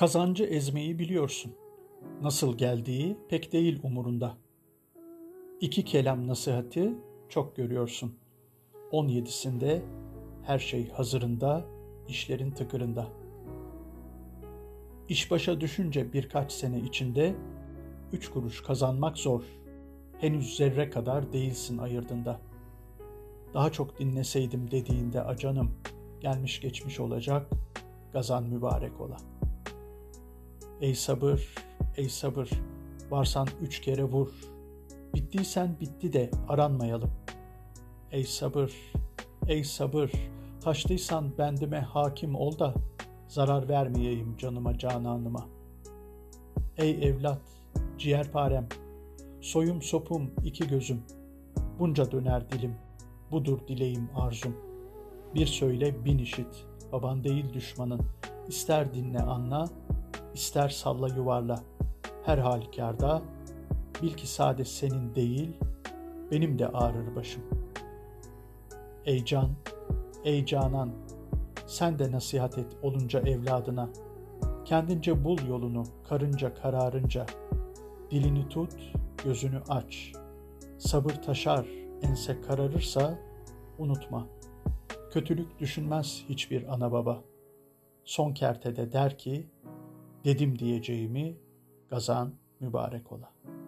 Kazancı ezmeyi biliyorsun. Nasıl geldiği pek değil umurunda. İki kelam nasihati çok görüyorsun. On yedisinde her şey hazırında, işlerin tıkırında. İş başa düşünce birkaç sene içinde üç kuruş kazanmak zor. Henüz zerre kadar değilsin ayırdında. Daha çok dinleseydim dediğinde acanım gelmiş geçmiş olacak, gazan mübarek ola. Ey sabır, ey sabır, varsan üç kere vur. Bittiysen bitti de aranmayalım. Ey sabır, ey sabır, taştıysan bendime hakim ol da zarar vermeyeyim canıma cananıma. Ey evlat, ciğerparem, soyum sopum iki gözüm, bunca döner dilim, budur dileğim arzum. Bir söyle bin işit, baban değil düşmanın, ister dinle anla, ister salla yuvarla. Her halükarda bil ki sade senin değil, benim de ağrır başım. Ey can, ey canan, sen de nasihat et olunca evladına. Kendince bul yolunu karınca kararınca. Dilini tut, gözünü aç. Sabır taşar, ense kararırsa unutma. Kötülük düşünmez hiçbir ana baba. Son kertede der ki, dedim diyeceğimi gazan mübarek ola.''